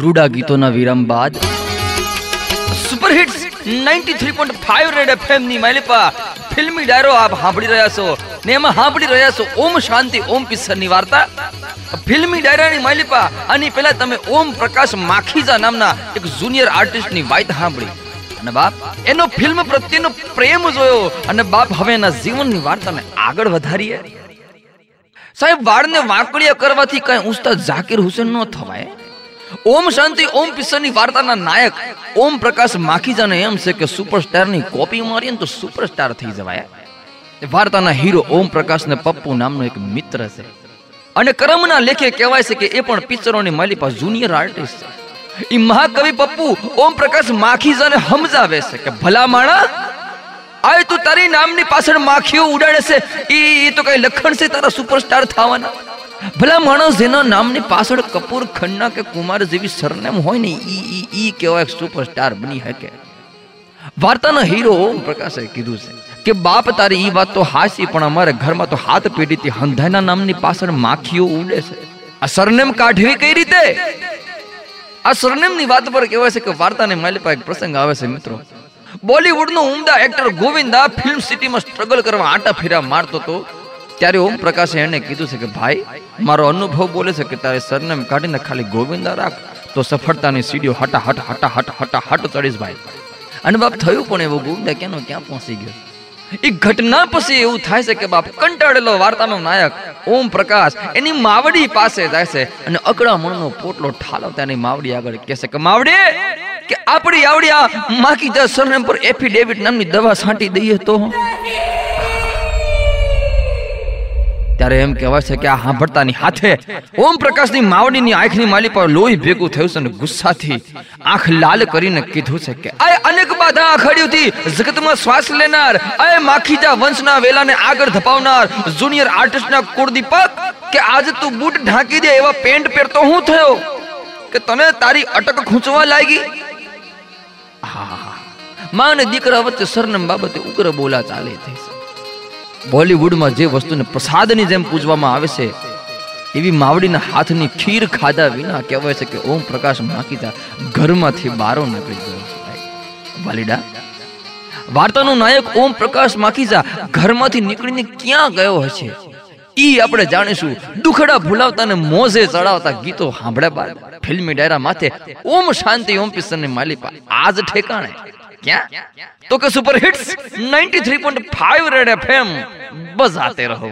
રૂડા ગીતોના વિરામ બાદ સુપર હિટ્સ 93.5 રેડ એફએમની માલિપા ફિલ્મી ડાયરો આપ સાંભળી રહ્યા છો ને એમાં સાંભળી રહ્યા છો ઓમ શાંતિ, ઓમ પિક્ચરની વાર્તા. ફિલ્મી ડાયરાની માલિપા આની પહેલા તમે ઓમ પ્રકાશ માખીજા નામના એક જુનિયર આર્ટિસ્ટની વાત સાંભળી અને બાપ, એનો ફિલ્મ પ્રત્યેનો પ્રેમ જોયો અને બાપ હવે એના જીવનની વાર્તાને આગળ વધારીએ. સાહેબ, વાળને વાંકડિયા કરવાથી કઈ ઉસ્તાદ જાકીર હુસેન ન થવાય? ઓમ શાંતિ, ઓમ પિક્ચરની વાર્તાના નાયક, ઓમ પ્રકાશ માખીજાને એમ છે કે સુપરસ્ટારની કોપી મારીએ તો સુપરસ્ટાર થઈ જવાય. વાર્તાના હીરો ઓમ પ્રકાશને પપ્પુ નામનો એક મિત્ર છે. અને કર્મના લેખે કહેવાય છે કે એ પણ પિક્ચરોની માલિપા જુનિયર આર્ટિસ્ટ છે. એ મહાકવિ પપ્પુ ઓમ પ્રકાશ માખીજાને સમજાવે છે કે, ભલા માણા, આય તું તારી નામની પાછળ માખીઓ ઉડાડે છે. ઈ તો કઈ લખણ છે તારા સુપરસ્ટાર થવાના? ભલા માણસ જેના નામની પાછળ કપૂર, ખન્ના કે કુમાર જેવી સરનેમ હોય ને, ઈ ઈ કેવા એક સુપરસ્ટાર બની શકે. વાર્તાનો હીરો પ્રકાશે કીધું છે કે, બાપ તારી ઈ વાત તો હાસી, પણ અમારે ઘરમાં તો હાથ પેઢીથી હંધાના નામની પાછળ માખીઓ ઉડે છે. આ સરનેમ કાઢવી કઈ રીતે? આ સરનેમની વાત પર કહેવાય છે કે, વાર્તાને માલિપા એક પ્રસંગ આવે છે મિત્રો. બોલીવુડનો ઉમદા એક્ટર ગોવિંદા ફિલ્મ સિટીમાં સ્ટ્રગલ કરવા આટા ફેરા મારતો હતો ત્યારે ઓમ પ્રકાશે એને કીધું છે કે, ભાઈ, મારો અનુભવ બોલે છે કે તારે સરનામ કાઢીને ખાલી ગોવિંદા રાખ. તો સફળતાની સીડીઓ હટા હટ હટા હટ હટા હટ ચડીશ ભાઈ. અને બાપ થયું પણ એવું? ગોવિંદા ક્યાંનો ક્યાં પહોંચી ગયો? એ ઘટના પછી એવું થાય છે કે બાપ કંટાળેલો વાર્તાનો નાયક ઓમ પ્રકાશ એની માવડી પાસે જાય છે અને અકળામણનો પોટલો ઠાલવતા એની માવડી આગળ કહે છે કે, માવડી, કે આપણી આવડી આ માકી સરનેમ પર એફિડેવિટ નામની દવા છાંટી દઈએ તો? ત્યારે એમ કહેવાય છે કે આ સાંભળતાની હાથે ઓમ પ્રકાશની માવડીની આંખની માલી પર લોહી ભેગું થયું છે અને ગુસ્સાથી આંખ લાલ કરીને કીધું છે કે આ અનેક બાધા આખડ્યુંથી જગતમાં શ્વાસ લેનાર આ માખીજા વંશના વેલાને આગળ ધપાવનાર, જુનિયર આર્ટિસ્ટના કુળદીપક કે આજે તું બૂટ ઢાંકી દે એવા પેન્ટ પહેરતો હું થયો? કે તને તારી અટક ખૂંચવા લાગી? હા માં દીકરા વચ્ચે સરનામ બાબતે ઉગ્ર બોલા ચાલે થઈ બોલીવુડમાં જે વસ્તુને પ્રસાદની જેમ પૂજવામાં આવે છે, એવી માવડીના હાથની ખીર ખાધા વિના કહેવાય છે કે ઓમ પ્રકાશ માકીતા ઘરમાંથી બારો નીકળી ગયો વાલીડા, વાર્તાનો નાયક ઓમ પ્રકાશ માખીજા ઘરમાંથી નીકળીને ક્યાં ગયો હશે? ઈ આપણે જાણીશું. દુખડા ભૂલાવતા ને મોજે ચડાવતા ગીતો સાંભળ્યા બાદ ફિલ્મી ડાયરા માથે ઓમ શાંતિ ઓમ પિસ્તનની માલિપા. આજ ઠેકાણે. ક્યાં? તો કે સુપર હિટ્સ 93.5 રેડ એફએમ બજાતે રહો.